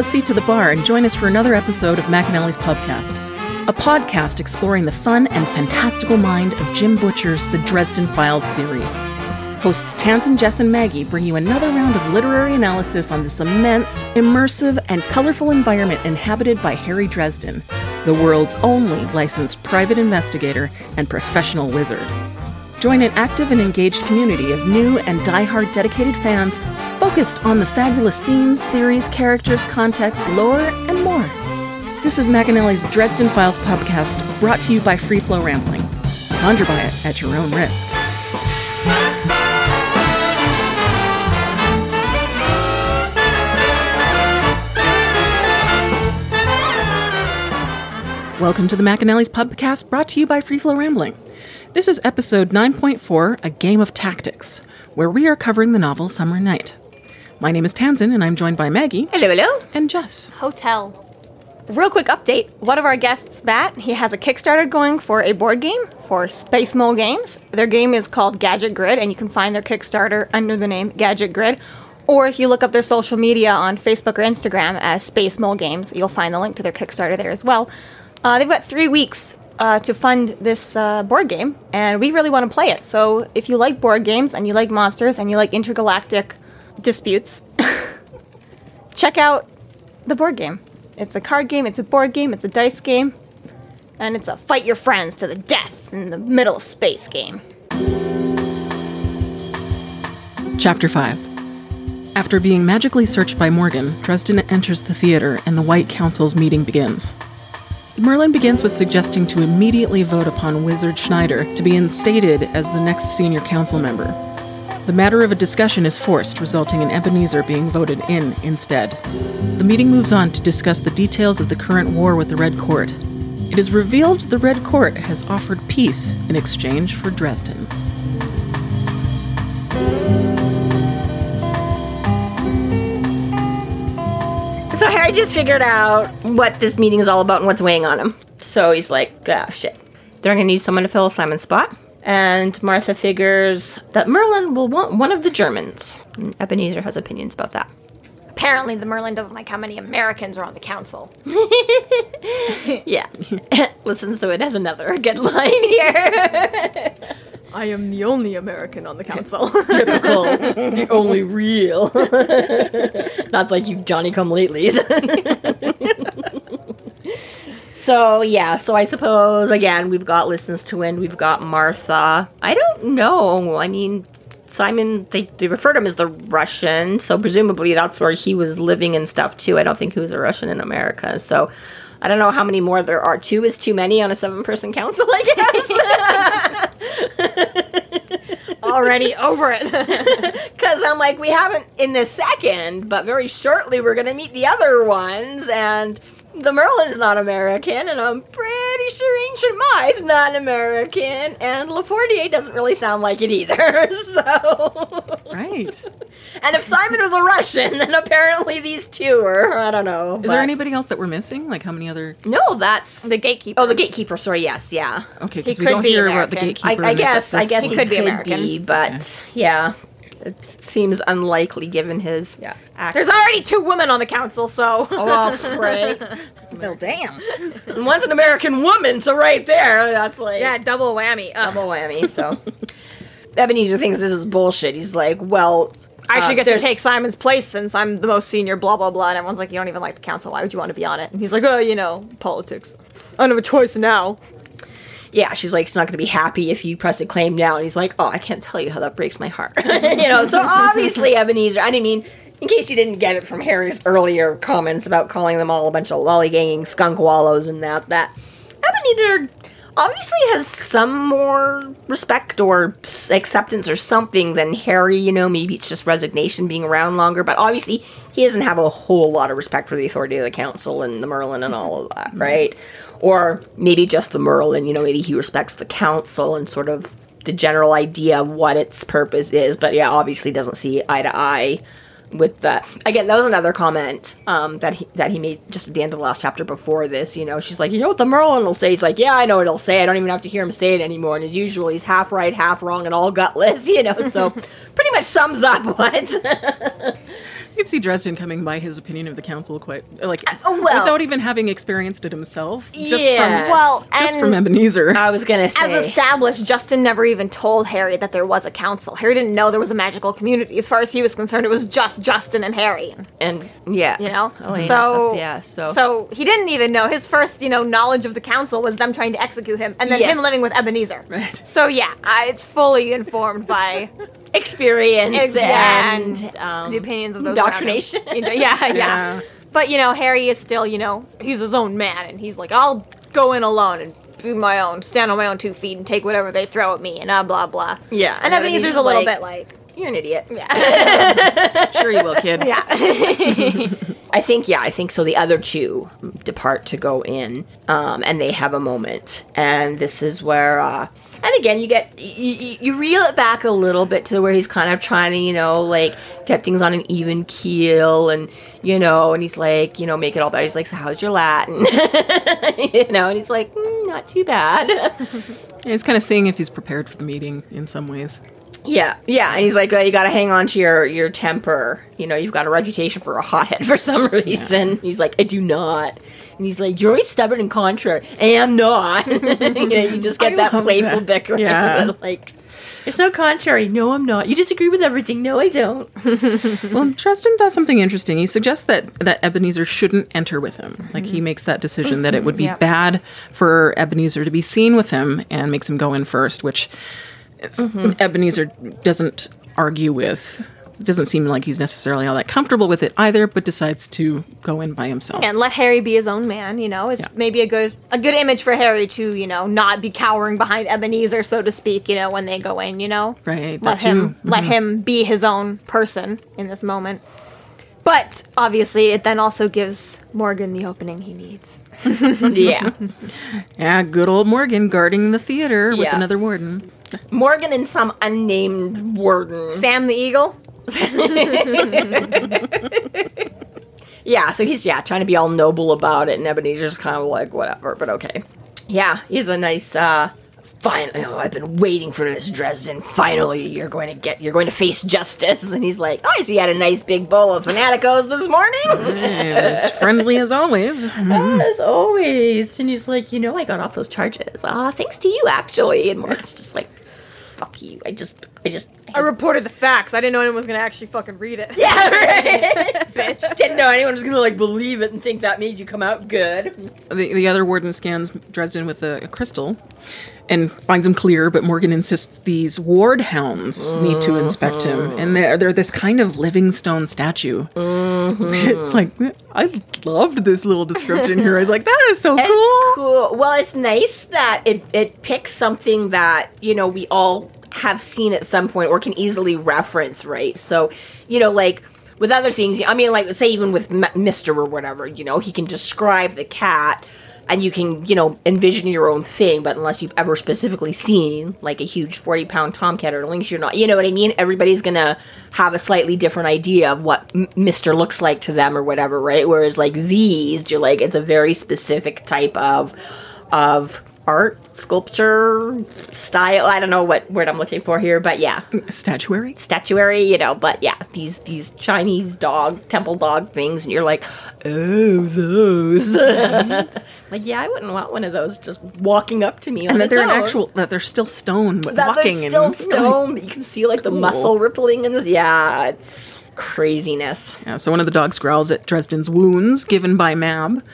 a seat to the bar and join us for another episode of McAnally's Pubcast, a podcast exploring the fun and fantastical mind of Jim Butcher's The Dresden Files series. Hosts Tansen, Jess, and Maggie bring you another round of literary analysis on this immense, immersive, and colorful environment inhabited by Harry Dresden, the world's only licensed private investigator and professional wizard. Join an active and engaged community of new and die-hard dedicated fans focused on the fabulous themes, theories, characters, context, lore, and more. This is McAnally's Dresden Files podcast, brought to you by Free Flow Rambling. Conjure by it at your own risk. Welcome to the McAnally's Pubcast, brought to you by Free Flow Rambling. This is episode 9.4, A Game of Tactics, where we are covering the novel Summer Knight. My name is Tansen, and I'm joined by Maggie Hello, hello. and Jess. Hotel. Real quick update. One of our guests, Matt, he has a Kickstarter going for a board game for Space Mole Games. Their game is called Gadget Grid, and you can find their Kickstarter under the name Gadget Grid. Or if you look up their social media on Facebook or Instagram as Space Mole Games, you'll find the link to their Kickstarter there as well. Uh, they've got three weeks uh, to fund this uh, board game, and we really want to play it. So if you like board games and you like monsters and you like intergalactic disputes, check out the board game. It's a card game, it's a board game, it's a dice game, and it's a fight your friends to the death in the middle of space game. Chapter 5 After being magically searched by Morgan, Dresden enters the theater and the White Council's meeting begins. Merlin begins with suggesting to immediately vote upon Wizard Schneider to be instated as the next senior council member. The matter of a discussion is forced, resulting in Ebenezer being voted in instead. The meeting moves on to discuss the details of the current war with the Red Court. It is revealed the Red Court has offered peace in exchange for Dresden. Harry just figured out what this meeting is all about and what's weighing on him. So he's like, ah, shit. They're gonna need someone to fill Simon's spot. And Martha figures that Merlin will want one of the Germans. And Ebenezer has opinions about that. Apparently, the Merlin doesn't like how many Americans are on the council. Yeah. Listen, so it has another good line here. I am the only American on the council. Typical. the only real. Not like you've Johnny come latelys. so yeah, so I suppose again we've got listens to wind, we've got Martha. I don't know. I mean Simon they, they refer to him as the Russian, so presumably that's where he was living and stuff too. I don't think he was a Russian in America. So I don't know how many more there are. Two is too many on a seven person council, I guess. Already over it. Because I'm like, we haven't in the second, but very shortly we're going to meet the other ones, and the Merlin's not American, and I'm pretty sure Ancient Mai's not American, and Lafortier doesn't really sound like it either, so. Right. And if Simon was a Russian, then apparently these two are, I don't know. Is there anybody else that we're missing? Like how many other? No, that's. the gatekeeper. Oh, the gatekeeper, sorry, yes, yeah. Okay, because He we could don't be hear about the American. gatekeeper. I, I guess I guess He he could be American. be, but yeah, it seems unlikely given his Yeah. accent. There's already two women on the council, so. Oh, well, right. well, damn. And one's an American woman, so right there, that's like yeah, double whammy. Ugh. double whammy. So Ebenezer thinks this is bullshit. He's like, well, I uh, should get to take Simon's place since I'm the most senior, blah, blah, blah. And everyone's like, you don't even like the council. Why would you want to be on it? And he's like, oh, you know, politics. I don't have a choice now. Yeah, she's like, she's not going to be happy if you press a claim now. And he's like, oh, I can't tell you how that breaks my heart. you know, so obviously Ebenezer, I didn't mean, in case you didn't get it from Harry's earlier comments about calling them all a bunch of lollygagging skunk wallows and that, that Ebenezer obviously has some more respect or acceptance or something than Harry, you know, maybe it's just resignation being around longer, but obviously he doesn't have a whole lot of respect for the authority of the council and the Merlin and all of that, mm-hmm. right? Or maybe just the Merlin, you know, maybe he respects the council and sort of the general idea of what its purpose is, but yeah, obviously doesn't see eye to eye with that. Again, that was another comment um, that he that he made just at the end of the last chapter before this. You know, she's like, you know what the Merlin will say? He's like, yeah, I know what he'll say. I don't even have to hear him say it anymore. And as usual, he's half right, half wrong, and all gutless. You know, so pretty much sums up what could see Dresden coming by his opinion of the council quite like uh, oh, well. without even having experienced it himself. Just Yes. from Well, just and from Ebenezer. I was gonna say. as established, Justin never even told Harry that there was a council. Harry didn't know there was a magical community. As far as he was concerned, it was just Justin and Harry. and yeah, You know, oh, Elena and so yeah, so- so he didn't even know his first, you know, knowledge of the council was them trying to execute him, and then Yes. him living with Ebenezer. Right. So yeah, I, it's fully informed by experience and, and um, the opinions of those indoctrination. Yeah, yeah, Yeah. But you know, Harry is still, you know, he's his own man, and he's like, I'll go in alone and do my own, stand on my own two feet, and take whatever they throw at me, and uh, blah blah. Yeah, and Ebenezer's Ebenezer's a little like- bit like, You're an idiot. yeah, sure you will, kid. yeah. I think yeah, I think so. The other two depart to go in, um, and they have a moment, and this is where, uh, and again, you get you, you, you reel it back a little bit to where he's kind of trying to, you know, like get things on an even keel, and you know, and he's like, you know, make it all better. He's like, so how's your Latin? you know, and he's like, mm, not too bad. Yeah, He's kind of seeing if he's prepared for the meeting in some ways. Yeah, yeah, and he's like, well, you got to hang on to your your temper. You know, you've got a reputation for a hothead for some reason. He's like, I do not. And he's like, you're always stubborn and contrary. I am not. you, know, you just get I that playful that. bickering. Yeah. like, you're so contrary. No, I'm not. You disagree with everything. No, I don't. Well, Dresden does something interesting. He suggests that that Ebenezer shouldn't enter with him. Like he mm-hmm. makes that decision that it mm-hmm. would be Yeah. bad for Ebenezer to be seen with him, and makes him go in first, which is, mm-hmm. Ebenezer doesn't argue with. Doesn't seem like he's necessarily all that comfortable with it either, but decides to go in by himself. and let Harry be his own man. You know, it's maybe a good a good image for Harry to you know not be cowering behind Ebenezer, so to speak. You know, when they go in, you know, Right, Let that too. him let him be his own person in this moment. But obviously, it then also gives Morgan the opening he needs. yeah. Yeah, good old Morgan guarding the theater with another warden. Morgan and some unnamed warden. Sam the Eagle. Yeah, so he's yeah trying to be all noble about it, and Ebenezer's kind of like whatever, but okay. Yeah, he's a nice. uh Finally, oh, I've been waiting for this, Dresden. Finally, you're going to get, you're going to face justice. And he's like, oh, I see you had a nice big bowl of Fanaticos this morning. As friendly as always. As always. And he's like, you know, I got off those charges. Ah, thanks to you, actually. And Morgan's just like, fuck you. I just, I just. I reported the facts. I didn't know anyone was gonna actually fucking read it. yeah, right. Bitch. Didn't know anyone was gonna like believe it and think that made you come out good. The, the other warden scans Dresden with a, a crystal and finds him clear, but Morgan insists these ward hounds need to inspect him. And they're, they're this kind of living stone statue. Mm-hmm. it's like, I loved this little description here. I was like, that is so cool. cool. Well, it's nice that it it picks something that you know we all have seen at some point or can easily reference, right? So, you know, like with other things, I mean, like say even with M- Mister or whatever, you know, he can describe the cat. And you can, you know, envision your own thing, but unless you've ever specifically seen like a huge forty-pound tomcat or lynx, you're not. You know what I mean? Everybody's gonna have a slightly different idea of what M- Mister looks like to them or whatever, right? Whereas like these, you're like it's a very specific type of of art sculpture style i don't know what word i'm looking for here but yeah. Statuary? statuary you know but yeah these these chinese dog temple dog things and you're like oh those. Like yeah i wouldn't want one of those just walking up to me And that they're an actual, that they're still stone, but that walking they're still and stone but you can see like the muscle rippling in this yeah it's craziness. Yeah, so one of the dogs growls at Dresden's wounds given by Mab,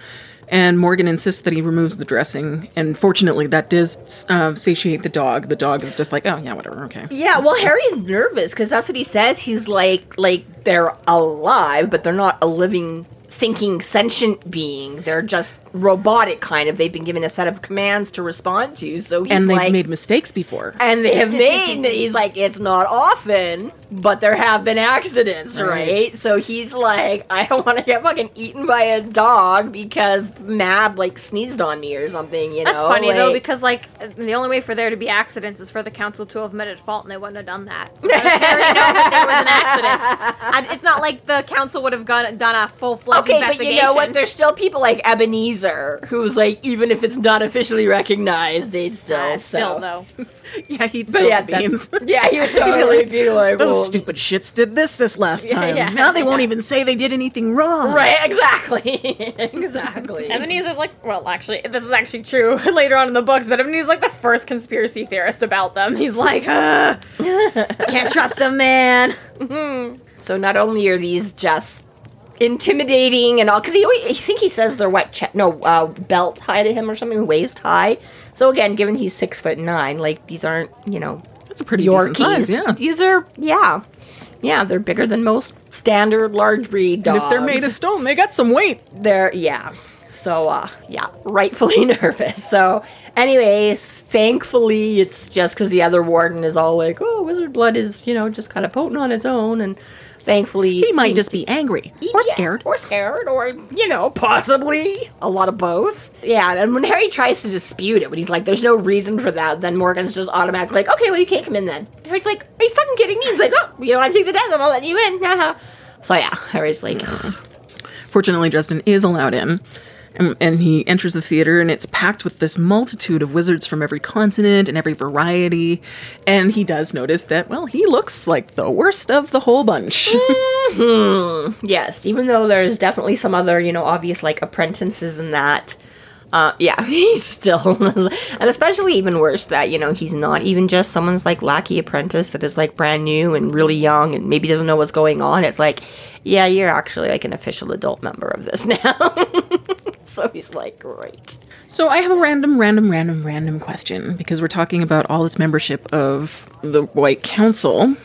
and Morgan insists that he removes the dressing. And fortunately, that does uh, satiate the dog. The dog is just like, oh yeah, whatever, okay. Yeah, well, Harry's nervous because that's what he says. He's like, like they're alive, but they're not a living, thinking, sentient being. They're just robotic, kind of. They've been given a set of commands to respond to. So he's and they've like, made mistakes before. and they have made. he's like, it's not often, but there have been accidents, right? Right. So he's like, I don't want to get fucking eaten by a dog because Mab like sneezed on me or something. You That's know, that's funny though, because like the only way for there to be accidents is for the council to have met at fault, and they wouldn't have done that. So how does Harry know that there was an accident? And it's not like the council would have gone, done a full fledged Okay, but investigation. you know what? There's still people like Ebenezer advisor who's like, even if it's not officially recognized, they'd still. Uh, still so. though. Yeah, he'd But spill yeah, beans. yeah, he would totally be like, Those well, stupid shits did this this last time. yeah. Now they won't even say they did anything wrong. Right, exactly. exactly. Ebenezer's like, well, actually, this is actually true later on in the books, but Ebenezer's like the first conspiracy theorist about them. He's like, uh, can't trust him, man. So not only are these just intimidating and all, because he, always- I think he says they're what, che- no, uh, belt high to him or something, waist high. So again, given he's six foot nine, like these aren't, you know, That's a pretty Yorkies. size, yeah. These are, yeah, yeah, they're bigger than most standard large breed dogs. And if they're made of stone, they got some weight. they're yeah so uh yeah rightfully nervous so anyways thankfully it's just because the other warden is all like oh wizard blood is you know just kind of potent on its own and thankfully He might just be angry. Or scared. or scared or you know possibly. A lot of both. Yeah and when harry tries to dispute it when he's like there's no reason for that then morgan's just automatically like okay well you can't come in then. And harry's like are you fucking kidding me? He's like oh you don't want to take the test i'm gonna let you in. So yeah harry's like Fortunately, Justin is allowed in. And, and he enters the theater, and it's packed with this multitude of wizards from every continent and every variety. And he does notice that, well, he looks like the worst of the whole bunch. Mm-hmm. Yes, even though there's definitely some other, you know, obvious like apprentices in that. Uh, yeah, he's still, and especially even worse that you know he's not even just someone's like lackey apprentice that is like brand new and really young and maybe doesn't know what's going on. It's like, yeah, you're actually like an official adult member of this now. so he's like, great. So I have a random, random, random, random question because we're talking about all this membership of the White Council.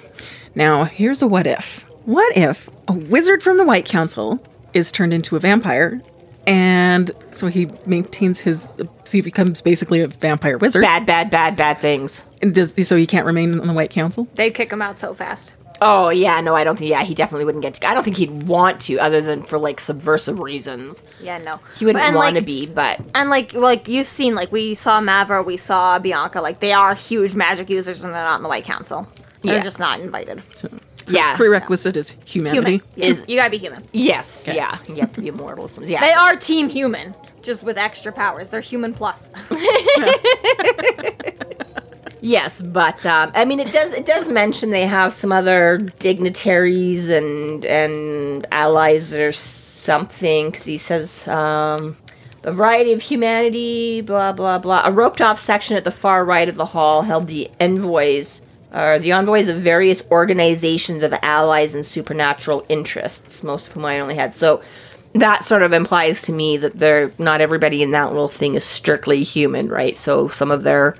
Now, here's a what if. What if a wizard from the White Council is turned into a vampire, and so he maintains his, so he becomes basically a vampire wizard. Bad, bad, bad, bad things. And does so he can't remain on the White Council? They'd kick him out so fast. Oh yeah, no, I don't think. Yeah, he definitely wouldn't get. To, I don't think he'd want to, other than for like subversive reasons. Yeah, no. He wouldn't And, want to like- be, but And like, like you've seen, like we saw Mavra, we saw Bianca. Like they are huge magic users, and they're not in the White Council. They're Yeah. just not invited. Yeah, Prerequisite is humanity. Human. Is you gotta be human. Yes, yeah, you have to be immortal. Yeah, They are team human, just with extra powers. They're human plus. yes, but um, I mean, it does it does mention they have some other dignitaries and and allies or something because he says um, the variety of humanity, blah blah blah. A roped off section at the far right of the hall held the envoys. Or the envoys of various organizations of allies and supernatural interests, most of whom I only had. So that sort of implies to me that they're not everybody in that little thing is strictly human, right? So some of their,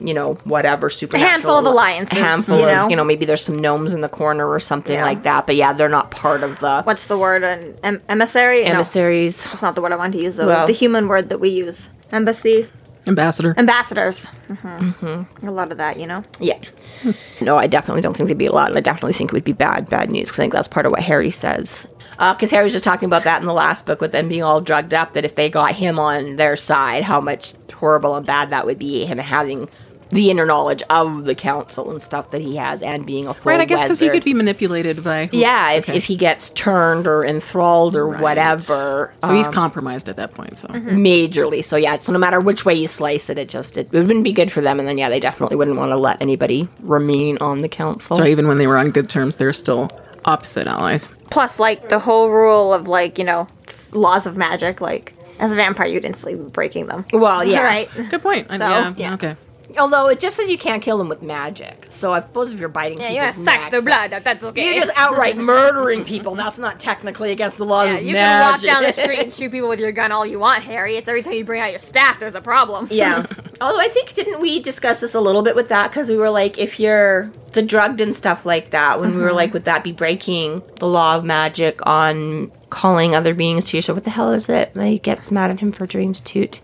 you know, whatever supernatural handful of alliances, handful you of know? you know maybe there's some gnomes in the corner or something Yeah. like that. But yeah, they're not part of the What's the word? An em- emissary? No, emissaries. that's not the word I wanted to use. Though. Well- the human word that we use. Embassy. Ambassador. Ambassadors. Mm-hmm. mm-hmm. A lot of that, you know. Yeah. Hmm. No, I definitely don't think they'd be allowed. I definitely think it would be bad, bad news because I think that's part of what Harry says. Uh, because Harry was just talking about that in the last book with them being all drugged up. That if they got him on their side, how much horrible and bad that would be. Him having the inner knowledge of the council and stuff that he has, and being a full right, I guess because he could be manipulated by. who- Yeah, if, Okay. if he gets turned or enthralled or Right. whatever. So he's um, compromised at that point. So majorly. So yeah, so no matter which way you slice it, it just it, wouldn't be good for them. And then yeah, they definitely wouldn't want to let anybody remain on the council. So even when they were on good terms, they're still opposite allies. Plus, like the whole rule of like you know laws of magic. Like as a vampire, you'd instantly be breaking them. Well, yeah. Right. Good point. So- yeah, Yeah. Okay. Although it just says you can't kill them with magic. So I suppose if you're biting Yeah, you to suck their blood. that- That's okay. You're just outright murdering people. That's not technically against the laws Yeah, of you can walk down the street and shoot people with your gun all you want, Harry. It's every time you bring out your staff, there's a problem. Yeah. Although I think didn't we discuss this a little bit with that because we were like, if you're the drugged and stuff like that, when we were uh-huh. like, would that be breaking the law of magic on calling other beings to yourself? What the hell is it? And he gets mad at him for dreams toot.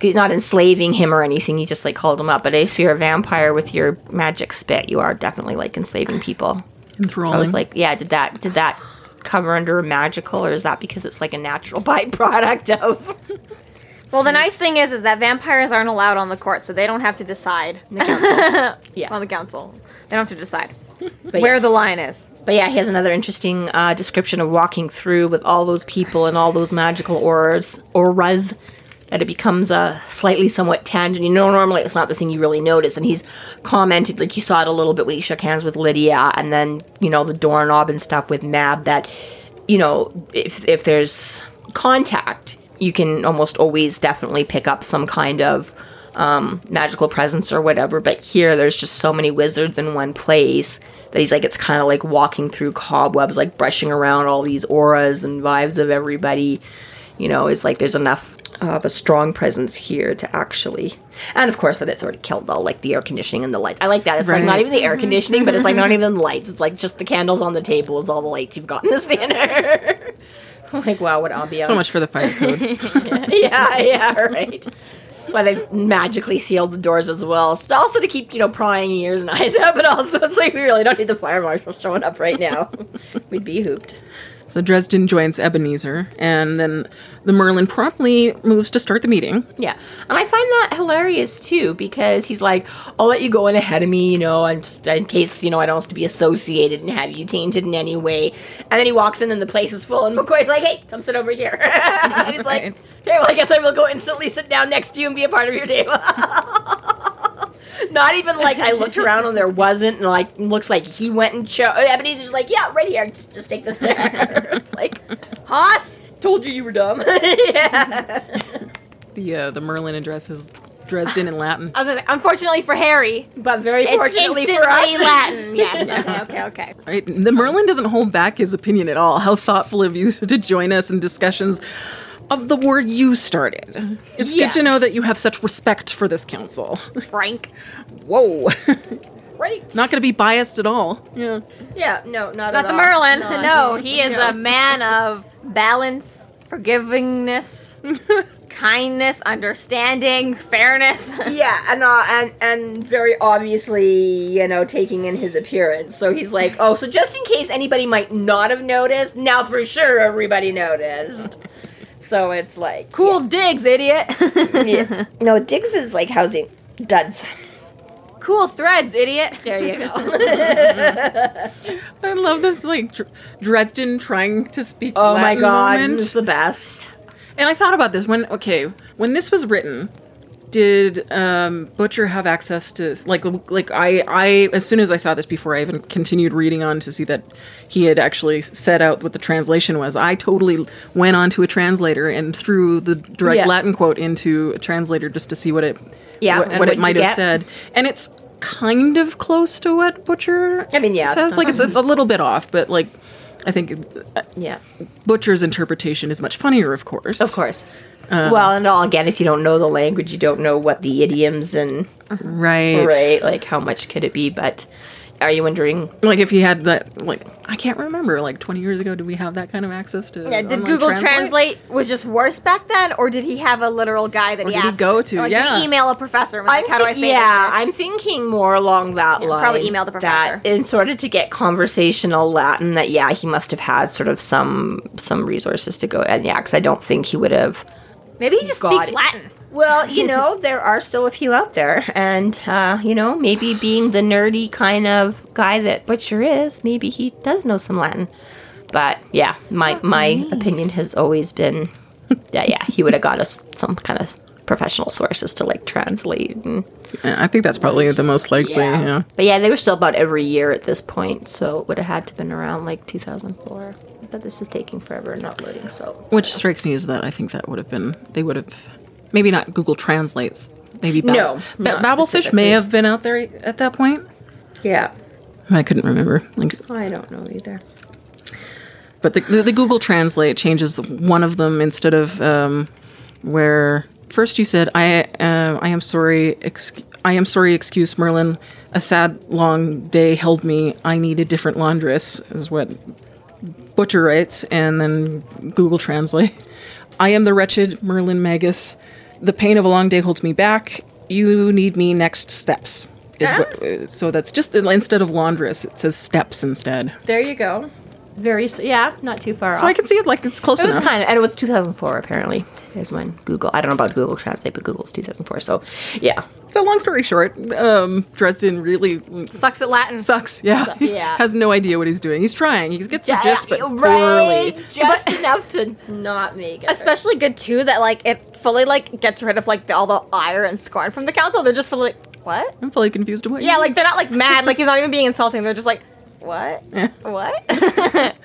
He's not enslaving him or anything. He just like called him up. But if you're a vampire with your magic spit, you are definitely like enslaving people. Enthralling. I was like, yeah, did that did that cover under magical or is that because it's like a natural byproduct of Well, the nice thing is, is that vampires aren't allowed on the court, so they don't have to decide the council? yeah. on the council. They don't have to decide. But Where yeah. the line is. But yeah, he has another interesting uh, description of walking through with all those people and all those magical auras, auras, that it becomes a slightly somewhat tangent. You know, normally it's not the thing you really notice. And he's commented, like you saw it a little bit when he shook hands with Lydia, and then you know the doorknob and stuff with Mab. That you know, if if there's contact, you can almost always definitely pick up some kind of um, magical presence or whatever. But here, there's just so many wizards in one place that he's like, it's kind of like walking through cobwebs, like brushing around all these auras and vibes of everybody. You know, it's like there's enough of a strong presence here to actually, and of course that it's already killed all like the air conditioning and the lights. I like that. It's like not even the air mm-hmm. conditioning, but it's like mm-hmm. not even the lights. It's like just the candles on the table is all the lights you've got in this theater. I'm like, wow, what ambiance! So much for the fire code. yeah, yeah, right. That's why they magically sealed the doors as well. So also to keep, you know, prying ears and eyes out, but also it's like we really don't need the fire marshal showing up right now. We'd be hooped. So Dresden joins Ebenezer, and then the Merlin promptly moves to start the meeting. Yeah. And I find that hilarious too, because he's like, I'll let you go in ahead of me, you know, and just in case, you know, I don't want to be associated and have you tainted in any way. And then he walks in and the place is full, and McCoy's like, hey, come sit over here. and he's like, okay, well, I guess I will go instantly sit down next to you and be a part of your table. Not even like I looked around and there wasn't, and like looks like he went and chose. Ebenezer's like, yeah, right here, just, just take this chair. it's like, Haas, told you you were dumb. yeah. The uh, the Merlin addresses Dresden in Latin. I was gonna unfortunately for Harry, But very it's fortunately instantly for us, Latin. Yes. Okay. Okay. Okay. Right? The Merlin doesn't hold back his opinion at all. How thoughtful of you to join us in discussions of the war you started. It's Yeah. good to know that you have such respect for this council. Frank. Whoa. right? Not going to be biased at all. Yeah. Yeah, no, not, at all. Not the all. Merlin. Not- No, he is no. a man of balance, forgivingness, kindness, understanding, fairness. Yeah, and uh, and and very obviously, you know, taking in his appearance. So he's like, oh, so just in case anybody might not have noticed, now for sure everybody noticed. So it's like cool digs, idiot. Yeah. No, Diggs is like housing duds. cool threads, idiot. There you go. I love this, like, Dresden trying to speak oh my god, moment. this is the best. And I thought about this when okay, when this was written, did um, Butcher have access to like like I I as soon as I saw this before I even continued reading on to see that he had actually set out what the translation was, I totally went onto a translator and threw the direct Yeah. Latin quote into a translator just to see what it Yeah, what, what it might have get? said, and it's kind of close to what Butcher I mean, yeah, says like it's it's a little bit off, but like. I think uh, Yeah, Butcher's interpretation is much funnier, of course. of course. Uh-huh. well, and all again, if you don't know the language, you don't know what the idioms and Right. right, like how much could it be? But are you wondering? Like if he had that, like I can't remember. Like twenty years ago, did we have that kind of access to? Yeah, did Google Translate? was just worse back then, or did he have a literal guy that Or he did he go to? Or like, Yeah. Did he email a professor? and was like, how do I say yeah, this? I'm thinking more along that line. probably email the professor. That in order to get conversational Latin, that yeah, he must have had sort of some some resources to go. And yeah, because I don't think he would have. Maybe he just speaks it. Latin. Well, you know, there are still a few out there, and uh, you know, maybe being the nerdy kind of guy that Butcher is, maybe he does know some Latin. But yeah, my my opinion has always been, yeah, yeah, he would have got us some kind of professional sources to like translate and Yeah, I think that's probably the most likely. Yeah. But yeah, they were still about every year at this point, so it would have had to been around like 2004. But this is taking forever and not loading, so. Which strikes me is that I think that would have been they would have maybe not Google translates. Maybe Bab- No, Ba- specifically. may have been out there at that point. Yeah. I couldn't remember. Like, I don't know either. but the, the, the Google Translate changes one of them instead of um, where first you said I uh, I am sorry I am sorry excuse Merlin a sad long day held me I need a different laundress is what Butcher writes and then Google Translate. I am the wretched Merlin Magus. The pain of a long day holds me back. You need me next steps. Is what, uh, so that's just instead of laundress it says steps instead. There you go. Very yeah, not too far So off. I can see it like it's close it was kind of, and it was 2004 apparently. Is when Google. I don't know about Google Translate, but Google's 2004. So yeah, so long story short, um, Dresden really Sucks at Latin. sucks. Yeah, Yeah. has no idea what he's doing. He's trying. He gets the yeah, gist, but right, poorly. just enough to not make it. Especially good too that like it fully like gets rid of like the, all the ire and scorn from the council. They're just fully like, what? I'm fully confused about Yeah, like they're not like mad. Like he's not even being insulting. They're just like, what? What?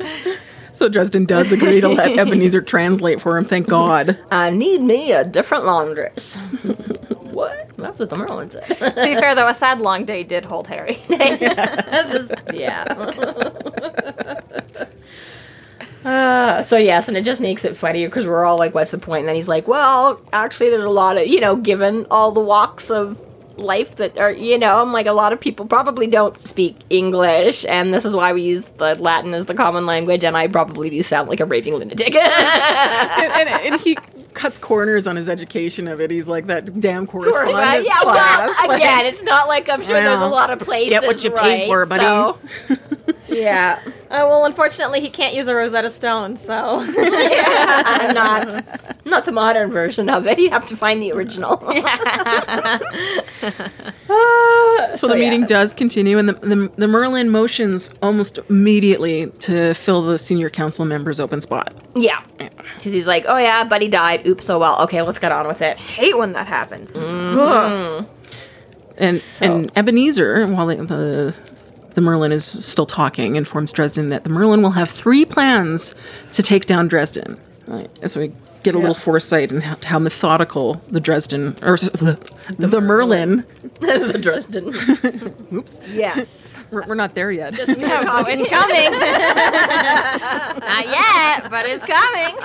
So Dresden does agree to let Ebenezer translate for him. Thank God. I need me a different laundress. what? That's what the Merlin said. to be fair though, a sad long day did hold Harry. yeah. Uh, so yes, and it just makes it funnier because we're all like, "What's the point?" And then he's like, "Well, actually, there's a lot of you know, given all the walks of life that are you know, I'm like a lot of people probably don't speak English, and this is why we use the Latin as the common language, and I probably do sound like a raving lunatic." and, and, and he cuts corners on his education of it. He's like that damn correspondence yeah, class. well, like- again, it's not like I'm sure there's a lot of places. get what you paid right? for, buddy. So- yeah. Uh, well, unfortunately, he can't use a Rosetta Stone, so not not the modern version of it. You'd have to find the original. Uh, So, the yeah. meeting does continue, and the, the, the Merlin motions almost immediately to fill the senior council member's open spot. Yeah, because he's like, "Oh yeah, buddy died. Oops. So well. Okay, let's get on with it." hate when that happens. And So- and Ebenezer, while the, the the Merlin is still talking, informs Dresden that the Merlin will have three plans to take down Dresden. Right, so we get a little foresight in how, how methodical the Dresden or the, the Merlin. the Dresden. Oops, Yes. we're, we're not there yet. Just it's coming. Not yet, but it's coming.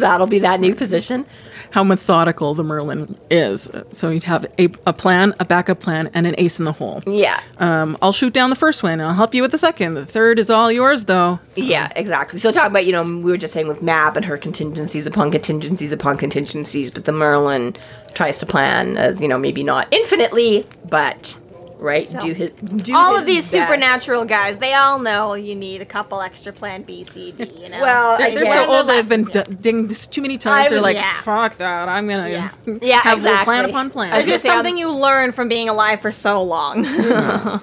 That'll be that new position. How methodical the Merlin is. So you'd have a, a plan, a backup plan, and an ace in the hole. Yeah. Um, I'll shoot down the first one, and I'll help you with the second. The third is all yours, though. Yeah, exactly. So talk about, you know, we were just saying with Mab and her contingencies upon contingencies upon contingencies, but the Merlin tries to plan as, you know, maybe not infinitely, but right, do his do all his of these best. supernatural guys, they all know you need a couple extra plan B, C, D, you know? Well, They're, they're so old they've been lessons, d- dinged too many I times. They're was- like, yeah. fuck that. I'm gonna Yeah. Yeah, have a exactly. plan upon plan. I was It's just gonna say, something you learn from being alive for so long.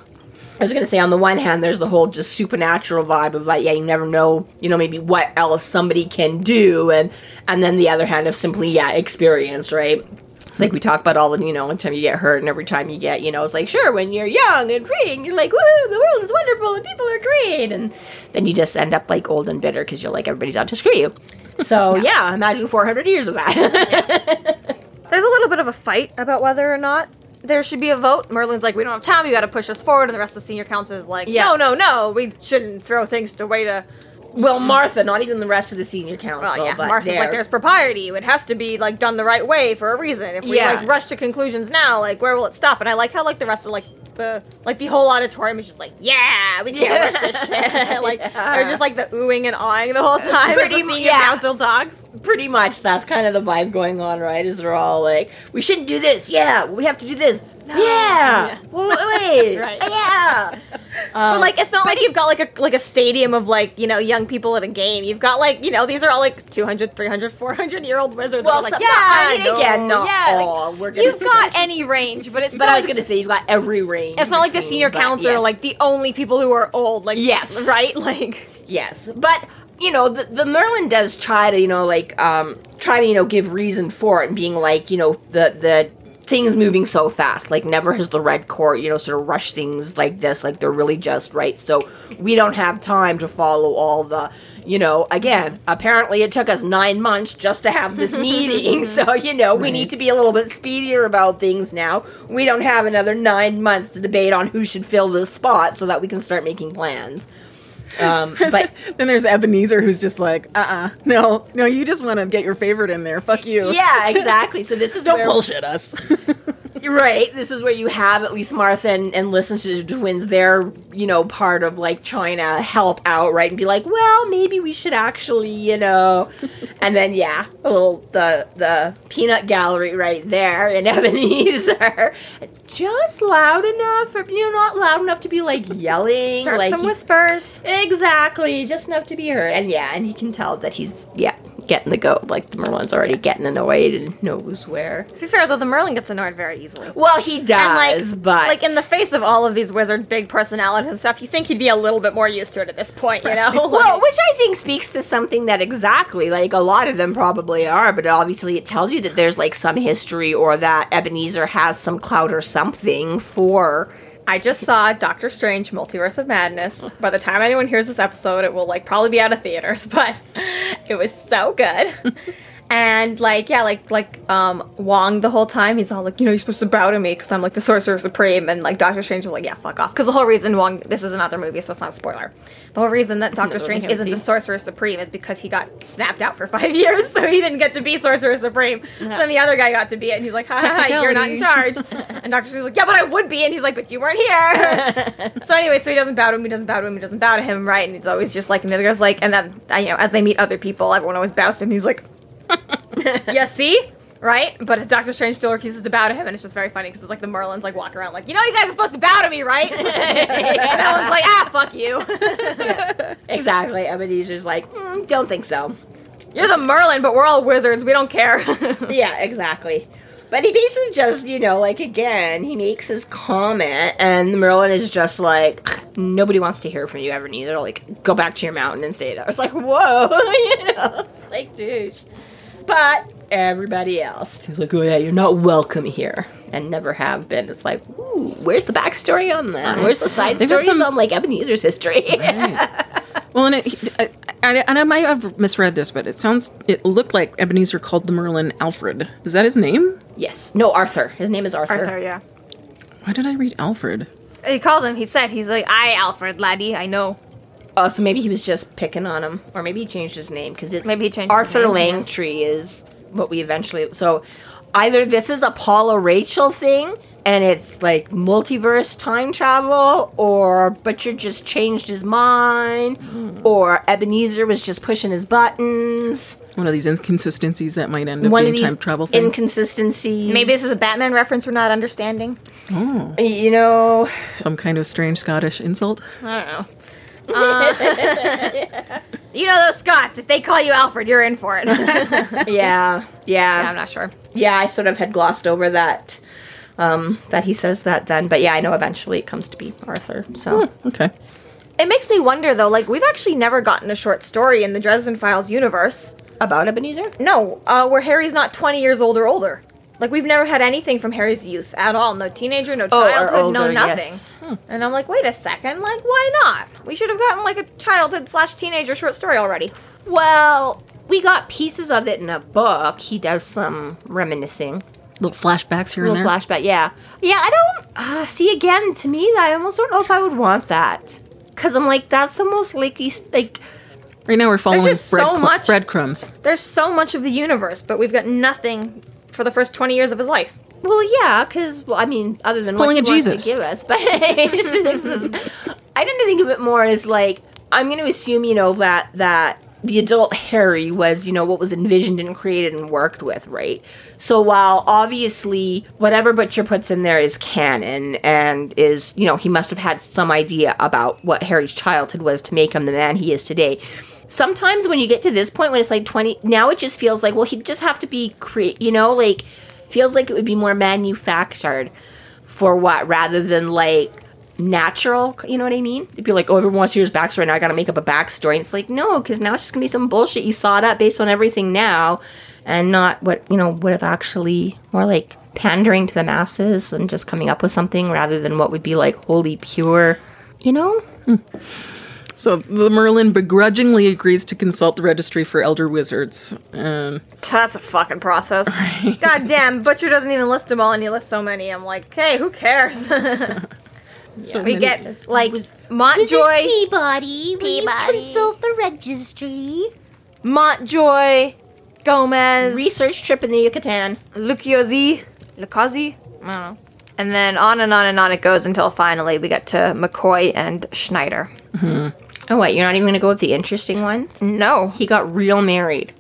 I was gonna say on the one hand, there's the whole just supernatural vibe of like, yeah, you never know, you know, maybe what else somebody can do, and and then the other hand of simply, yeah, experience, right? It's like we talk about all the, you know, every time you get hurt and every time you get, you know, it's like, sure, when you're young and free and you're like, woo, the world is wonderful and people are great. And then you just end up like old and bitter because you're like, everybody's out to screw you. So, yeah, imagine 400 years of that. There's a little bit of a fight about whether or not there should be a vote. Merlin's like, we don't have time. You got to push us forward, and the rest of the senior council is like, Yeah. no, no, no. We shouldn't throw things to way to. Well, Martha, not even the rest of the senior council. Well, yeah. but Martha's like, there's propriety. It has to be like done the right way for a reason. If we Yeah. like rush to conclusions now, like where will it stop? And I like how like the rest of like the like the whole auditorium is just like, yeah, we can't Yeah. rush this shit. like Yeah. they're just like the oohing and awing the whole time as Pretty the senior yeah. council talks. pretty much that's kind of the vibe going on, right? Is they're all like, we shouldn't do this. Yeah, we have to do this. Yeah. Yeah. Well, wait. Right. Yeah. But like it's not like you've got like a like a stadium of like, you know, young people at a game. You've got like, you know, these are all like 200, 300, 400 year old wizards Well, like, yeah, I mean, no, again, not yeah, like, all. We're gonna You've got that. any range, but it's But I was like, gonna say you've got every range. it's not like the senior council yes. are like the only people who are old. Like Yes. right? Like Yes, but you know the, the Merlin does try to you know like um try to you know give reason for it and being like you know the the things moving so fast. Like never has the red court you know sort of rush things like this. Like they're really just right. So we don't have time to follow all the you know again apparently it took us nine months just to have this meeting. So you know we need to be a little bit speedier about things now. We don't have another nine months to debate on who should fill this spot so that we can start making plans um, but then there's Ebenezer who's just like, uh uh no, no, you just want to get your favorite in there. Fuck you. Yeah, exactly. So this is Don't where, bullshit us. Right. This is where you have at least Martha and, and listen to the twins. They're, you know, part of like trying to help out, right? And be like, well, maybe we should actually, you know. and then yeah, a little the the peanut gallery right there in Ebenezer. Just loud enough for you know, not loud enough to be like yelling. Start like some whispers. Exactly, just enough to be heard. And yeah, and he can tell that he's yeah, getting the goat. Like the Merlin's already getting annoyed and knows where. To be fair though, the Merlin gets annoyed very easily. Well, he does, And like, but like in the face of all of these wizard big personalities and stuff, you think he'd be a little bit more used to it at this point, you know? well, which I think speaks to something that exactly like a lot of them probably are, but obviously it tells you that there's like some history or that Ebenezer has some clout or something for. I just saw Doctor Strange Multiverse of Madness. By the time anyone hears this episode, it will like probably be out of theaters, but it was so good. And like yeah, like like um Wong the whole time he's all like you know you're supposed to bow to me because I'm like the sorcerer supreme. And like Doctor Strange is like yeah fuck off. Because the whole reason Wong this is another movie so it's not a spoiler. The whole reason that Doctor Strange isn't the sorcerer supreme is because he got snapped out for five years so he didn't get to be sorcerer supreme. So then the other guy got to be it and he's like ha, ha, ha you're not in charge. And Doctor Strange's like yeah but I would be. And he's like but you weren't here. So anyway, so he doesn't bow to him, he doesn't bow to him, he doesn't bow to him, right? And he's always just like, and the other guy's like, and then you know, as they meet other people, everyone always bows to him. He's like, yeah, see, right? But Doctor Strange still refuses to bow to him, and it's just very funny because it's like the Merlins like walk around like, you know, you guys are supposed to bow to me, right? and Ellen's like, ah, fuck you. Exactly, Ebenezer's like, "Mm, don't think so. You're the Merlin, but we're all wizards. We don't care. Yeah, exactly. But he basically just, you know, like again, he makes his comment, and the Merlin is just like, nobody wants to hear from you, Ebenezer. Like, go back to your mountain and stay there. It's like, whoa, you know, it's like, douche. But everybody else, he's like, oh yeah, you're not welcome here, and never have been. It's like, ooh, where's the backstory on that? Where's the side They've had stories some- on like Ebenezer's history? Well, and, it, I, I, and I might have misread this, but it sounds it looked like Ebenezer called the Merlin Alfred. Is that his name? yes, no, Arthur. His name is Arthur. Arthur, yeah. Why did I read Alfred? He called him. He said, he's like, I, Alfred, laddie, I know. Oh, so maybe he was just picking on him, or maybe he changed his name because it's Maybe he changed his Arthur name, yeah. Langtry is what we eventually. So either this is a Paula Rachel thing, and it's like multiverse time travel, or Butcher just changed his mind, hmm. or Ebenezer was just pushing his buttons. One of these inconsistencies that might end up One being of these time travel thing. inconsistencies. Maybe this is a Batman reference we're not understanding. Oh. you know. Some kind of strange Scottish insult. I don't know. Uh, you know those Scots. If they call you Alfred, you're in for it. yeah, Yeah, yeah. I'm not sure. yeah, I sort of had glossed over that. Um, that he says that then, but yeah, I know eventually it comes to be Arthur. So Okay. It makes me wonder though. Like we've actually never gotten a short story in the Dresden Files universe. about Ebenezer. No, uh, where Harry's not 20 years old or older. Like we've never had anything from Harry's youth at all. No teenager, no Oh, or childhood, no nothing. yes. And I'm like, wait a second. Like, why not? We should have gotten like a childhood slash teenager short story already. Well, we got pieces of it in a book. He does some reminiscing, Little flashbacks here and little there. flashback. Yeah, yeah. I don't uh, see again. To me, I almost don't know if I would want that because I'm like that's almost like you like Right now we're following just so bread much- breadcrumbs. There's so much of the universe, but we've got nothing for the first 20 years of his life. Well, yeah, because well, I mean, other than pulling what a he wants Jesus. to give us, but this is- I tend to think of it more as like I'm going to assume, you know, that that the adult Harry was, you know, what was envisioned and created and worked with, right? So while obviously whatever Butcher puts in there is canon and is, you know, he must have had some idea about what Harry's childhood was to make him the man he is today. Sometimes when you get to this point when it's like 20, now it just feels like, well, he'd just have to be create, you know, like feels like it would be more manufactured for what rather than like natural you know what i mean? It'd be like oh everyone wants to hear his backstory now i gotta make up a backstory. And it's like no because now it's just gonna be some bullshit you thought up based on everything now and not what you know would have actually more like pandering to the masses and just coming up with something rather than what would be like wholly pure you know hmm. So the Merlin begrudgingly agrees to consult the registry for elder wizards. Um, That's a fucking process. God damn, Butcher doesn't even list them all, and he lists so many. I'm like, hey, who cares? so we get like Montjoy, Peabody, will you Peabody. consult the registry? Montjoy, Gomez, research trip in the yucatan Lucchiosi, Lucazi, And then on and on and on it goes until finally we get to McCoy and Schneider. Oh, wait, you're not even going to go with the interesting ones? No. He got real married.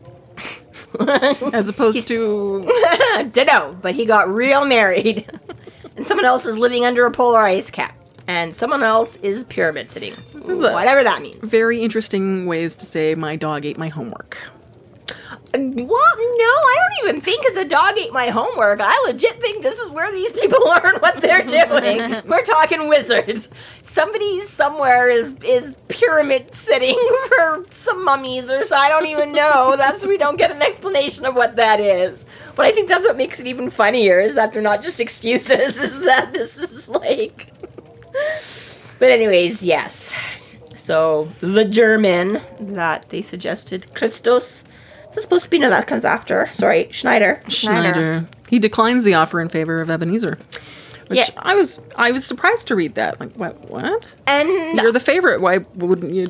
As opposed to Ditto, but he got real married. and someone else is living under a polar ice cap. And someone else is pyramid sitting. Whatever that means. very interesting ways to say my dog ate my homework. Well, no, I don't even think a dog ate my homework. I legit think this is where these people learn what they're doing. We're talking wizards. Somebody somewhere is is pyramid sitting for some mummies or so. I don't even know. That's we don't get an explanation of what that is. But I think that's what makes it even funnier is that they're not just excuses. Is that this is like. But anyways, yes. So the German that they suggested, Christos. Is this supposed to be? No, that comes after. Sorry, Schneider. Schneider. He declines the offer in favor of Ebenezar. Which Yeah. I was I was surprised to read that. Like what what? And You're the favorite. Why wouldn't you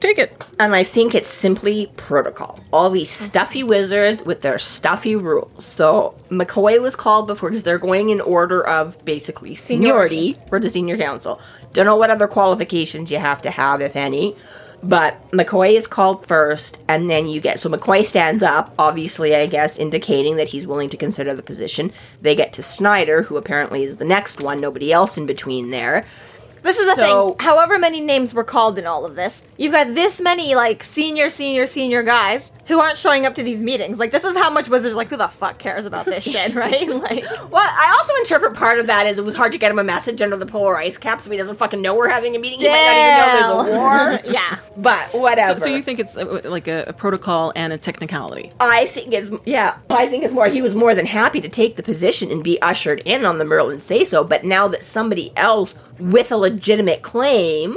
take it? and I think it's simply protocol. All these stuffy wizards with their stuffy rules. So McCoy was called before because they're going in order of basically seniority, for the senior council. Don't know what other qualifications you have to have, if any. But McCoy is called first, and then you get so McCoy stands up, obviously, I guess, indicating that he's willing to consider the position. They get to Snyder, who apparently is the next one, nobody else in between there. This is the So- thing. However many names were called in all of this, you've got this many like senior, senior, senior guys who aren't showing up to these meetings. Like this is how much Wizards are like, who the fuck cares about this shit, right? Like, Well, I also interpret part of that as it was hard to get him a message under the polar ice cap, so he doesn't fucking know we're having a meeting. He might not even know there's a war. yeah. But whatever. so you think it's uh, like a, a protocol and a technicality? I think it's yeah. I think it's more. He was more than happy to take the position and be ushered in on the Merlin say so. But now that somebody else with a legitimate claim.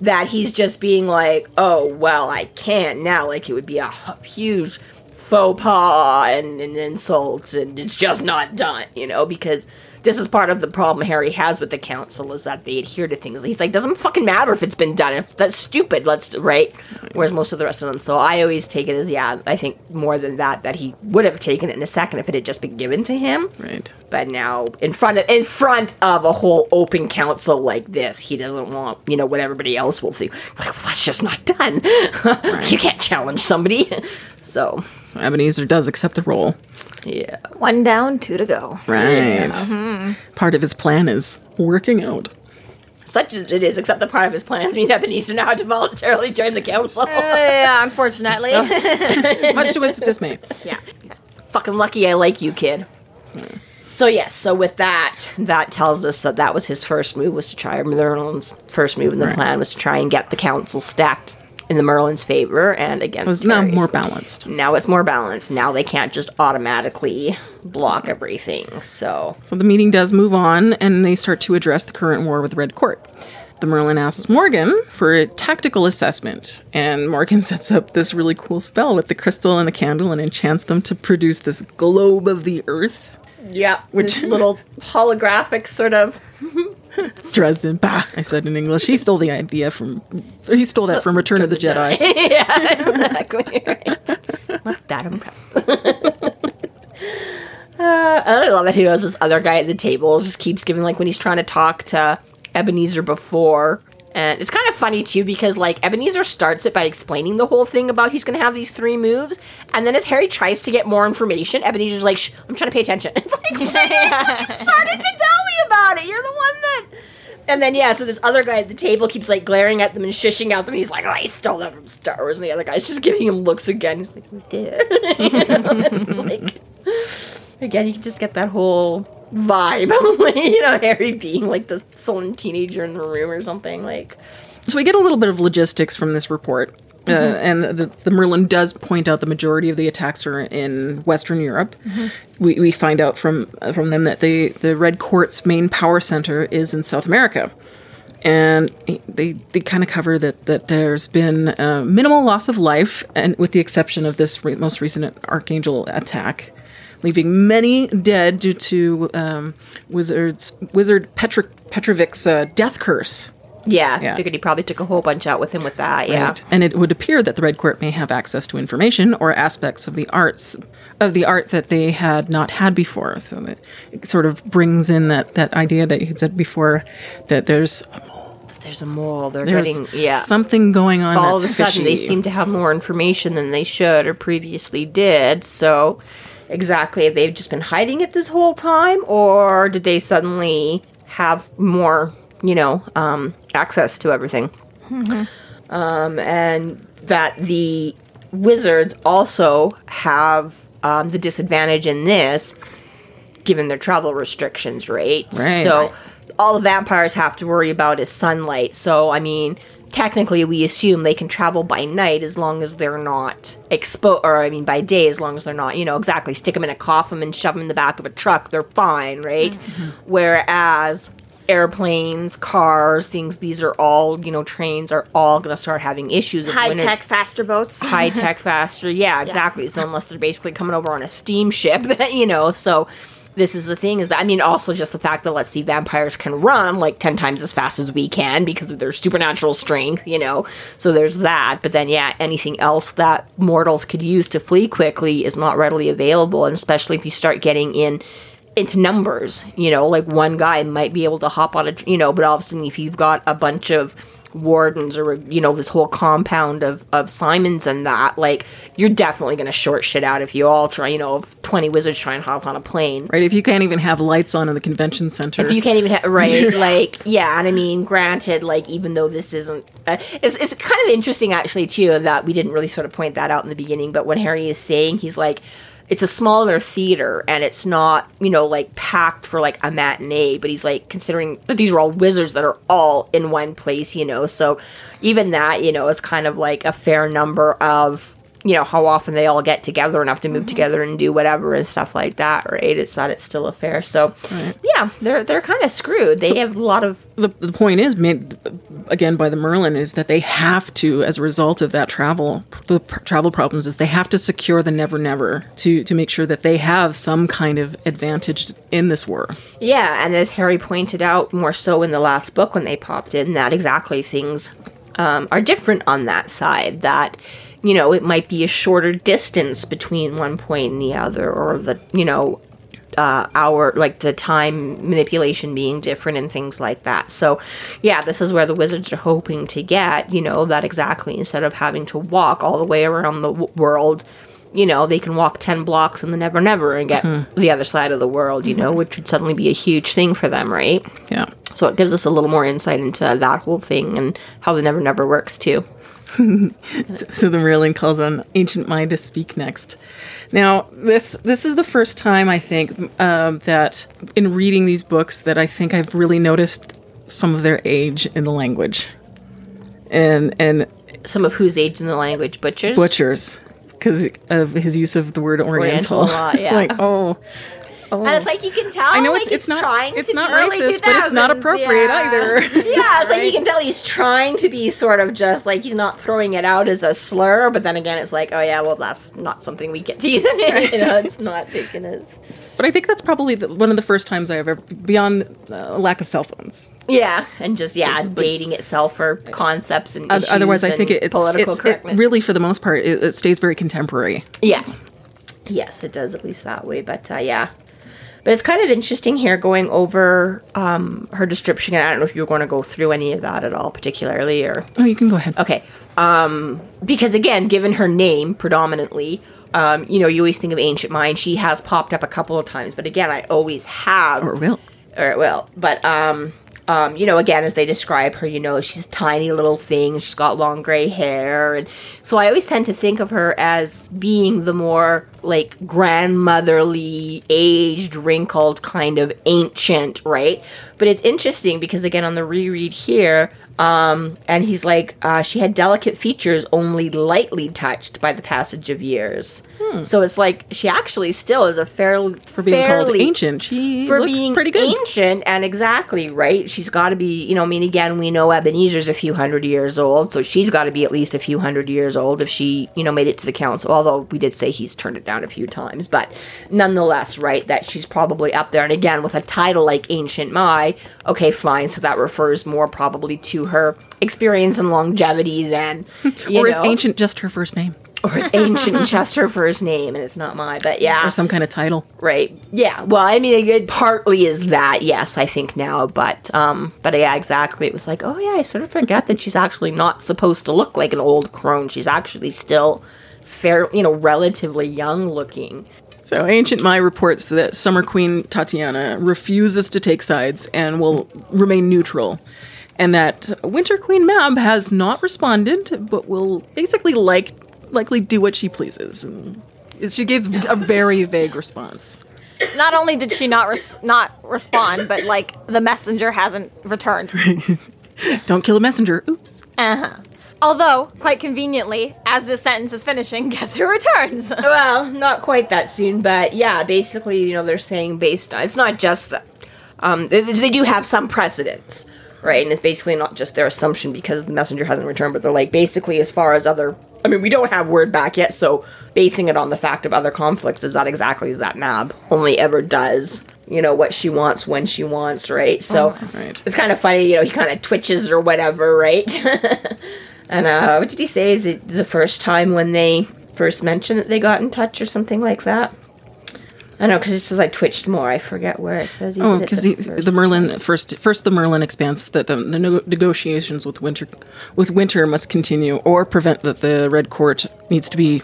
That he's just being like, oh well, I can't now. Like it would be a huge faux pas and an insult, and it's just not done, you know. Because this is part of the problem Harry has with the council is that they adhere to things. He's like, doesn't fucking matter if it's been done. If that's stupid, let's right. Whereas most of the rest of them, so I always take it as yeah. I think more than that, that he would have taken it in a second if it had just been given to him. Right. But now, in front of in front of a whole open council like this, he doesn't want you know what everybody else will think. Like, well, that's just not done. you can't challenge somebody. so Ebenezar does accept the role. yeah. One down, two to go. Right. Mm-hmm. Part of his plan is working out. Such as it is, except the part of his plan plans mean Ebenezar now had to voluntarily join the council. Uh, yeah, unfortunately. Much to his dismay. yeah. Fucking lucky I like you, kid. So yes, so with that, that tells us that that was his first move was to try Merlin's first move in the Right. plan was to try and get the council stacked in the Merlin's favor and against. So it's now Harry's. more balanced. Now it's more balanced. Now they can't just automatically block everything. So So the meeting does move on, and they start to address the current war with Red Court. The Merlin asks Morgan for a tactical assessment, and Morgan sets up this really cool spell with the crystal and the candle and enchants them to produce this globe of the earth. yeah, Which- which little holographic sort of Dresden, bah, I said in English. He stole the idea from, he stole that from Return of the Jedi. yeah, exactly. Right. Not that impressive. uh, I love that he knows this other guy at the table just keeps giving like when he's trying to talk to Ebenezar before. And it's kind of funny too because like Ebenezar starts it by explaining the whole thing about he's going to have these three moves, and then as Harry tries to get more information, Ebenezar's like, Shh, "I'm trying to pay attention." It's like, "Why didn't you started to tell me about it. You're the one that. And then yeah, so this other guy at the table keeps like glaring at them and shushing at them. He's like, "Oh, I stole that from Star Wars," and the other guy's just giving him looks again. He's like, "We did." You know, it's like again, you can just get that whole vibe, you know, Harry being like the sullen teenager in the room or something. Like, So we get a little bit of logistics from this report. Uh, and the, the Merlin does point out the majority of the attacks are in Western Europe. We, we find out from uh, from them that the the Red Court's main power center is in South America, and they they kind of cover that that there's been uh, minimal loss of life, and with the exception of this re- most recent Archangel attack, leaving many dead due to um, wizards wizard Petri- Pietrovich's uh, death curse Yeah, Yeah. figured he probably took a whole bunch out with him with that. Yeah. Right. And it would appear that the Red Court may have access to information or aspects of the arts of the art that they had not had before. So that it sort of brings in that, that idea that you had said before that there's There's a mole. They're there's getting yeah. something going on. All of a sudden, they seem to have more information than they should or previously did. So, exactly, they've they just been hiding it this whole time, or did they suddenly have more, you know, um, access to everything? um, and that the wizards also have um, the disadvantage in this, given their travel restrictions, right? Right. So all the vampires have to worry about is sunlight. So I mean, technically, we assume they can travel by night as long as they're not exposed, or I mean, by day as long as they're not, you know, exactly stick them in a coffin and shove them in the back of a truck. They're fine, right? Mm-hmm. Whereas airplanes, cars, things these are all, you know, trains are all going to start having issues. with High tech, faster boats. high tech faster. Yeah, exactly. So unless they're basically coming over on a steamship, that you know, so this is the thing is that I mean also just the fact that let's see vampires can run like 10 times as fast as we can because of their supernatural strength, you know. So there's that, but then yeah, anything else that mortals could use to flee quickly is not readily available and especially if you start getting in into numbers, you know, like one guy might be able to hop on a, you know, but all of a sudden if you've got a bunch of wardens or you know this whole compound of of simons and that like you're definitely gonna short shit out if you all try you know if 20 wizards try and hop on a plane Right, if you can't even have lights on in the convention center. if you can't even ha- right like yeah and i mean granted like even though this isn't uh, it's, it's kind of interesting actually too that we didn't really sort of point that out in the beginning but when harry is saying he's like it's a smaller theater and it's not you know like packed for like a matinee but he's like considering that these are all wizards that are all in one place you know? So even that you know is kind of like a fair number of you know how often they all get together enough to move together and do whatever and stuff like that right it's that it's still a fair so yeah they're they're kind of screwed they have a lot of the, the point is made again by the Merlin is that they have to, as a result of that travel, the pr- travel problems, is they have to secure the Never Never to to make sure that they have some kind of advantage in this war. Yeah, and as Harry pointed out more so in the last book when they popped in, that exactly things um, are different on that side. That, you know, it might be a shorter distance between one point and the other, or the, you know, uh, hour, like the time manipulation being different and things like that. So, yeah, this is where the wizards are hoping to get, you know, that exactly instead of having to walk all the way around the w- world. You know, they can walk 10 blocks in the Never Never and get the other side of the world, you know, which would suddenly be a huge thing for them, right? Yeah. So it gives us a little more insight into that whole thing and how the Never Never works too. So the Merlin calls on Ancient Mai to speak next. Now, this this is the first time I think um, that in reading these books that I think I've really noticed some of their age in the language, and and Some of whose age in the language? Butchers? butchers because of his use of the word oriental. Oriental a lot, yeah. like oh. Oh. And it's like you can tell. I know like, it's, it's not trying it's to not racist, but it's not appropriate yeah. either. Yeah, it's like you can tell he's trying to be sort of just like he's not throwing it out as a slur, but then again, it's like, oh yeah, well that's not something we get to use. you know, it's not taken as But I think that's probably the, one of the first times I've ever, beyond uh, lack of cell phones. yeah, and just yeah, dating itself for concepts and Otherwise, I think it, it's, political it's it really, for the most part, it, it stays very contemporary. Yeah. Yes, it does at least that way. But uh, yeah. But it's kind of interesting here going over um, her description. And I don't know if you're going to go through any of that at all, particularly, or Oh, you can go ahead. okay. Um, because again, given her name predominantly, um, you know, you always think of Ancient Mai. She has popped up a couple of times, but again, I always have Or will. or it will. But um, um, you know, again, as they describe her, you know, she's tiny little thing. She's got long gray hair, and so I always tend to think of her as being the more like grandmotherly, aged, wrinkled, kind of ancient, right? But it's interesting because again, on the reread here. Um, and he's like, uh, she had delicate features only lightly touched by the passage of years. So it's like she actually still is a fairly For being called ancient, she for looks being pretty good. ancient and exactly right. She's got to be, you know. I mean, again, we know Ebenezar's a few hundred years old, so she's got to be at least a few hundred years old if she, you know, made it to the council. Although we did say he's turned it down a few times, but nonetheless, right, that she's probably up there. And again, with a title like Ancient Mai, okay, fine. So that refers more probably to her experience and longevity than or is know, ancient just her first name? or is ancient just her first name and it's not my, But yeah, Or some kind of title? Right. Yeah. Well, I mean, it partly is that. Yes, I think now, but um, but yeah, exactly. It was like, oh yeah, I sort of forget that she's actually not supposed to look like an old crone. She's actually still fair, you know, relatively young looking. So, Ancient Mai reports that Summer Queen Tatiana refuses to take sides and will remain neutral. And that Winter Queen Mab has not responded, but will basically like likely do what she pleases. And she gives a very vague response. Not only did she not res- not respond, but like the messenger hasn't returned. Don't kill a messenger. Oops. Uh-huh. Although, quite conveniently, as this sentence is finishing, guess who returns? Well, not quite that soon, but yeah, basically, you know, they're saying based on it's not just that. Um, they, they do have some precedents, right? And it's basically not just their assumption because the messenger hasn't returned, but they're like basically as far as other. I mean, we don't have word back yet, so basing it on the fact of other conflicts is not exactly as that Mab only ever does. You know what she wants when she wants, right? So Right. it's kind of funny, you know. He kind of twitches or whatever, right? And uh, what did he say? Is it the first time when they first mentioned that they got in touch or something like that? I don't know because it says I twitched more. I forget where it says he Oh, because the, the, Merlin time. first first the Merlin expands that the, the nego- negotiations with Winter with Winter must continue or prevent that the Red Court needs to be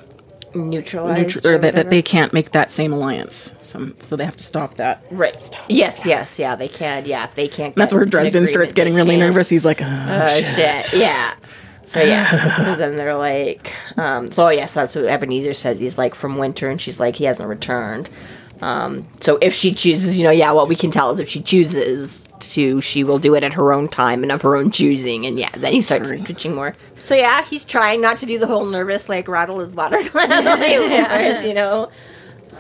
neutralized neutral or that, that they can't make that same alliance. So, so they have to stop that. right. Yes, yes, yeah, they can. Yeah, if they can't. That's where Dresden starts getting really can't. nervous. He's like, oh, Oh shit. shit. Yeah. So yeah. so then they're like, um, so yes, that's what Ebenezar says. He's like from winter, and she's like he hasn't returned. Um, so if she chooses, you know, yeah, what we can tell is if she chooses to, she will do it at her own time and of her own choosing. And yeah, then he starts Sorry. twitching more. So yeah, he's trying not to do the whole nervous like rattle his water gland, you know.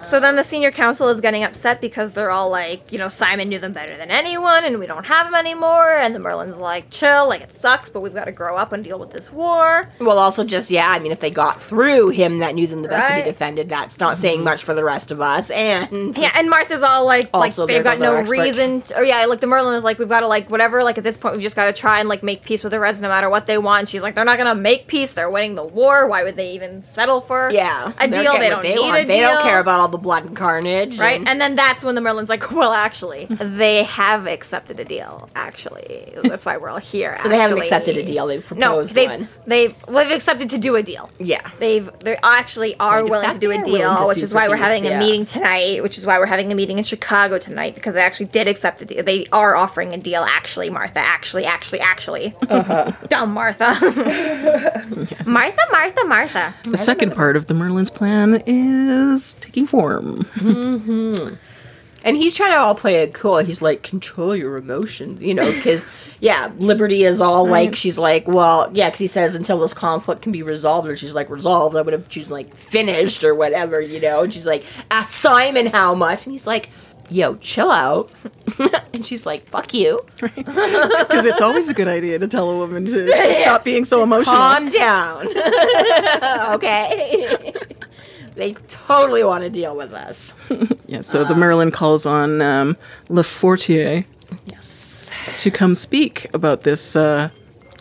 So then the senior council is getting upset because they're all like, you know, Simon knew them better than anyone and we don't have him anymore. And the Merlin's like, chill, like it sucks, but we've got to grow up and deal with this war. Well, also just yeah, I mean, if they got through him that knew them the best to be defended, that's not saying much for the rest of us. And Yeah, and Martha's all like, Also, like they've got no reason. To, or oh, yeah, like the Merlin is like, we've got to like whatever. Like at this point, we've just got to try and like make peace with the Reds no matter what they want. She's like, they're not gonna make peace. They're winning the war. Why would they even settle for yeah, a deal? They don't need want. a deal. They don't care about all the blood and carnage, Right, and- and then that's when the Merlin's like, "Well, actually, they have accepted a deal. Actually, that's why we're all here. They haven't accepted a deal, they've no, proposed they've one. they've well, they've accepted to do a deal. Yeah. they've they actually are in willing to do a they are willing deal, which is why we're having yeah. a meeting tonight. Which is why we're having a meeting in Chicago tonight because they actually did accept a deal. They are offering a deal. Actually, Martha. Actually, actually, actually. Uh-huh. Dumb Martha. Martha, Martha, Martha. The second part of the Merlin's plan is taking form. Mm-hmm. And he's trying to all play it cool. He's like, control your emotions, you know, because, yeah, Liberty is all like, she's like, well, yeah, because he says until this conflict can be resolved, or she's like, resolved, I would have chosen like finished or whatever, you know, and she's like, ask Simon how much, and he's like, yo, chill out. and she's like, fuck you. Because it's always a good idea to tell a woman to, to stop being so emotional. Calm down. okay. They totally want to deal with us. Yeah, so the Merlin calls on um, Lafortier Yes. to come speak about this uh,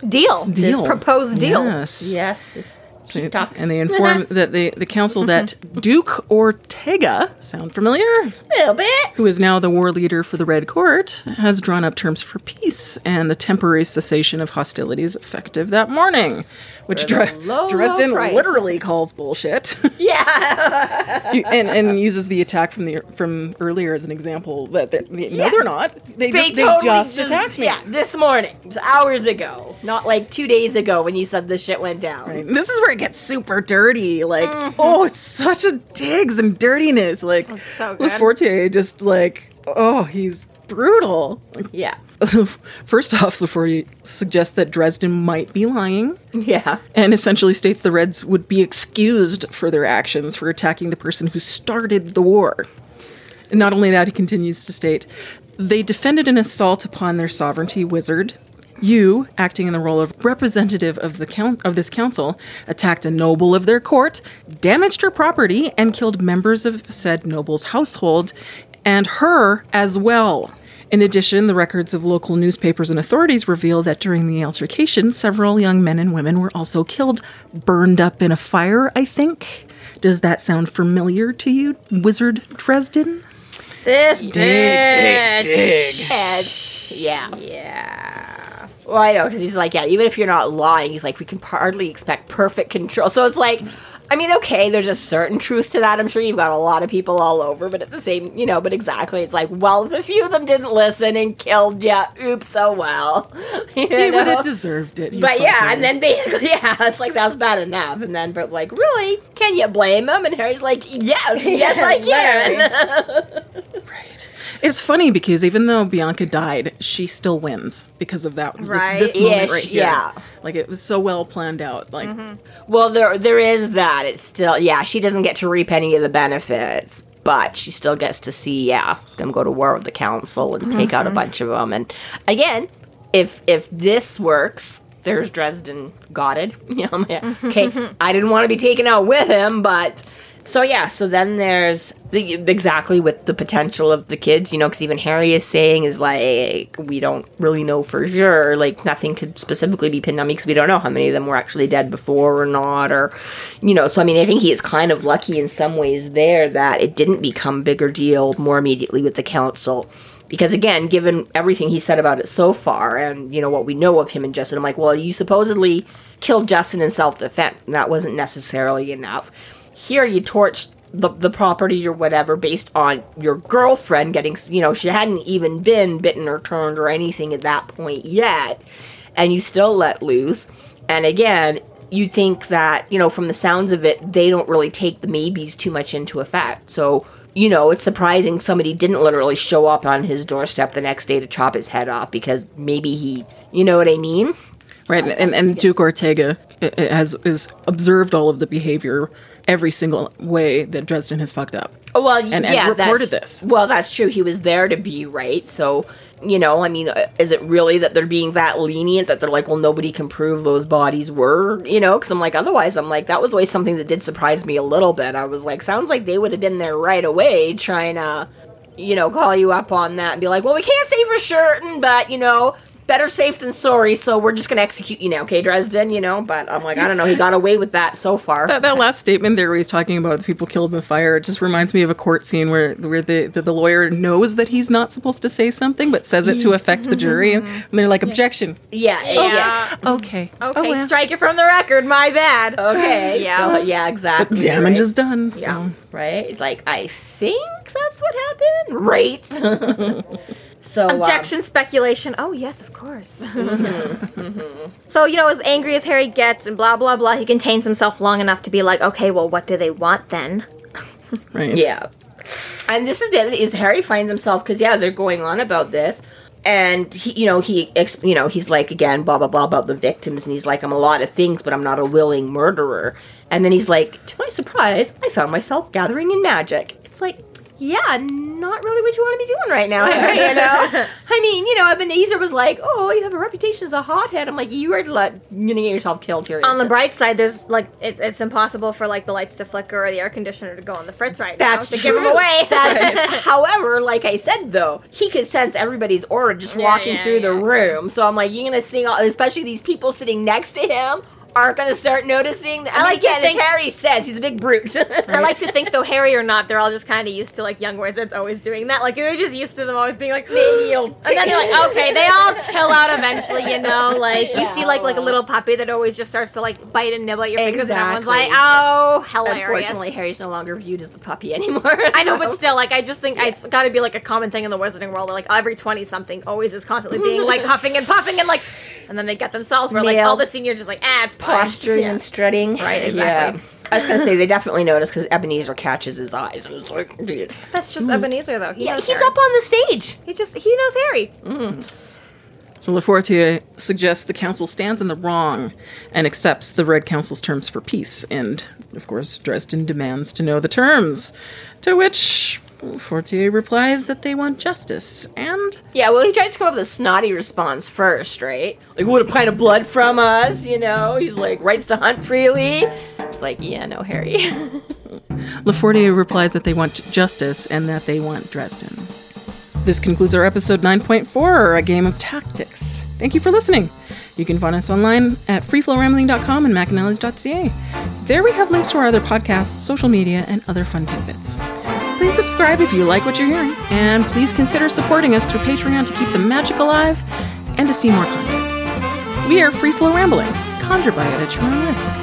Deal. deal. This proposed deal. Yes. Yes. This, she talks. And they inform that the, the council that Duke Ortega, sound familiar? A little bit. Who is now the war leader for the Red Court, has drawn up terms for peace and a temporary cessation of hostilities effective that morning. Which Dre- low, low Dresden price. literally calls bullshit. Yeah. And, and uses the attack from the from earlier as an example that they're, no they're not they, They just, they totally just attacked me Yeah, this morning, hours ago, not like two days ago when you said this shit went down. And this is where it gets super dirty. Like, Mm-hmm. oh, it's such a digs and dirtiness. Like, so. Lafortier just like, oh, he's brutal. Yeah, First off, Lafortier suggests that Dresden might be lying yeah. and essentially states the Reds would be excused for their actions for attacking the person who started the war. And not only that, he continues to state they defended an assault upon their sovereignty wizard. You, acting in the role of representative of the count of this council, attacked a noble of their court, damaged her property, and killed members of said noble's household, and her as well. In addition, the records of local newspapers and authorities reveal that during the altercation, several young men and women were also killed, burned up in a fire, I think. Does that sound familiar to you, Wizard Dresden? This Dig, dig, dig. Heads. Yeah. Yeah. Well, I know, because he's like, yeah, even if you're not lying, he's like, we can hardly expect perfect control. So it's like, I mean, okay, there's a certain truth to that. I'm sure you've got a lot of people all over, but at the same, you know, but exactly, it's like, well, if a few of them didn't listen and killed you, oops, oh well. You He would have deserved it. But yeah, and then basically, yeah, it's like that's bad enough. And then, but like, really, can you blame him? And Harry's like, yes, yes, I can. Right. It's funny because even though Bianca died, she still wins because of that. this- Right. This, moment Ish, right here. yeah. Like it was so well planned out. Like mm-hmm. Well, there there is that. It's still yeah. She doesn't get to reap any of the benefits, but she still gets to see yeah them go to war with the council and take out a mm-hmm. bunch of them. And again, if if this works, there's Dresden Goddard. You know, yeah, okay. I didn't want to be taken out with him, but. So yeah, so then there's the exactly with the potential of the kids, you know, because even Harry is saying is like we don't really know for sure, like nothing could specifically be pinned on me because we don't know how many of them were actually dead before or not, or you know. So I mean, I think he is kind of lucky in some ways there that it didn't become bigger deal more immediately with the council. Because again, given everything he said about it so far, and you know what we know of him and Justin, I'm like, well, you supposedly killed Justin in self-defense, and that wasn't necessarily enough. Here, you torched the, the property or whatever based on your girlfriend getting, you know, she hadn't even been bitten or turned or anything at that point yet, and you still let loose. And again, you think that, you know, from the sounds of it, they don't really take the maybes too much into effect. So, you know, it's surprising somebody didn't literally show up on his doorstep the next day to chop his head off because maybe he, you know what I mean? right, and, and Duke Ortega has is observed all of the behavior every single way that Dresden has fucked up. Well, And- and yeah, reported this. Well, that's true. He was there to be right. So, you know, I mean, uh, is it really that they're being that lenient that they're like, well, nobody can prove those bodies were, you know? Because I'm like, otherwise, I'm like, that was always something that did surprise me a little bit. I was like, sounds like they would have been there right away trying to, you know, call you up on that and be like, well, we can't say for certain, but you know. Better safe than sorry, so we're just gonna execute you now, okay, Dresden, you know? But I'm like, I don't know, he got away with that so far. That, that last statement there, where he's talking about the people killed in the fire, it just reminds me of a court scene where where the, the, the lawyer knows that he's not supposed to say something, but says it to affect the jury, and, mm-hmm. and they're like, "Objection." yeah, oh, yeah. Okay. Okay, Oh, well. strike it from the record. My bad. Okay. Yeah. Yeah. yeah. Exactly. Damage right? is done. Yeah. So. Right. It's like I think that's what happened. Right. so um, Objection, speculation. Oh, yes, of course. so, you know, as angry as Harry gets and blah, blah, blah, he contains himself long enough to be like, okay, well, what do they want then? Right. Yeah. And this is the other thing, is Harry finds himself because yeah they're going on about this, and he you know he ex- you know he's like again blah blah blah about the victims, and he's like I'm a lot of things, but I'm not a willing murderer. And then he's like, to my surprise, I found myself gathering in magic. It's like. Yeah, not really what you want to be doing right now. You know, I mean, you know, Ebenezar was like, "Oh, you have a reputation as a hothead." I'm like, "You are gonna get yourself killed here." On the bright side, there's like it's it's impossible for like the lights to flicker or the air conditioner to go on the fritz right now That's to true. give him away. That's however, like I said though, he could sense everybody's aura just walking yeah, through the room. So I'm like, you're gonna see, all, especially these people sitting next to him aren't gonna start noticing. I, I mean, like to think- Harry says, he's a big brute. I like to think though, Harry or not, they're all just kind of used to like young wizards always doing that. Like they're just used to them always being like, You'll and then you're like, okay, they all chill out eventually, you know. Like you see, like like a little puppy that always just starts to like bite and nibble at your fingers, and everyone's like, Exactly. oh, hilarious. Unfortunately, Harry's no longer viewed as the puppy anymore. I know, but still, like, I just think it's got to be like a common thing in the wizarding world. That, like every twenty something always is constantly being like huffing and puffing and like, and then they get themselves where like Nailed. all the senior just like, ah, it's fine." Posturing Yeah. and strutting. Right, exactly. Yeah. I was gonna say they definitely notice because Ebenezar catches his eyes and it's like, dude. That's just Ebenezar though. He Yeah, knows he's Harry. up on the stage. He just he knows Harry. Mm. So Lafortier uh, suggests the council stands in the wrong and accepts the Red Council's terms for peace. And, of course, Dresden demands to know the terms. To which Fortier replies that they want justice. And Yeah, well, he tries to come up with a snotty response first, right? Like, what a pint of blood from us, you know? He's like, rights to hunt freely. It's like, yeah, no, Harry. Lafortier replies that they want justice and that they want Dresden. This concludes our episode 9.4, a game of tactics. Thank you for listening. You can find us online at freeflowrambling.com and macanellis.ca. There we have links to our other podcasts, social media, and other fun tidbits. Please subscribe if you like what you're hearing, and please consider supporting us through Patreon to keep the magic alive and to see more content. We are Free Flow Rambling. Conjure by it at your own risk.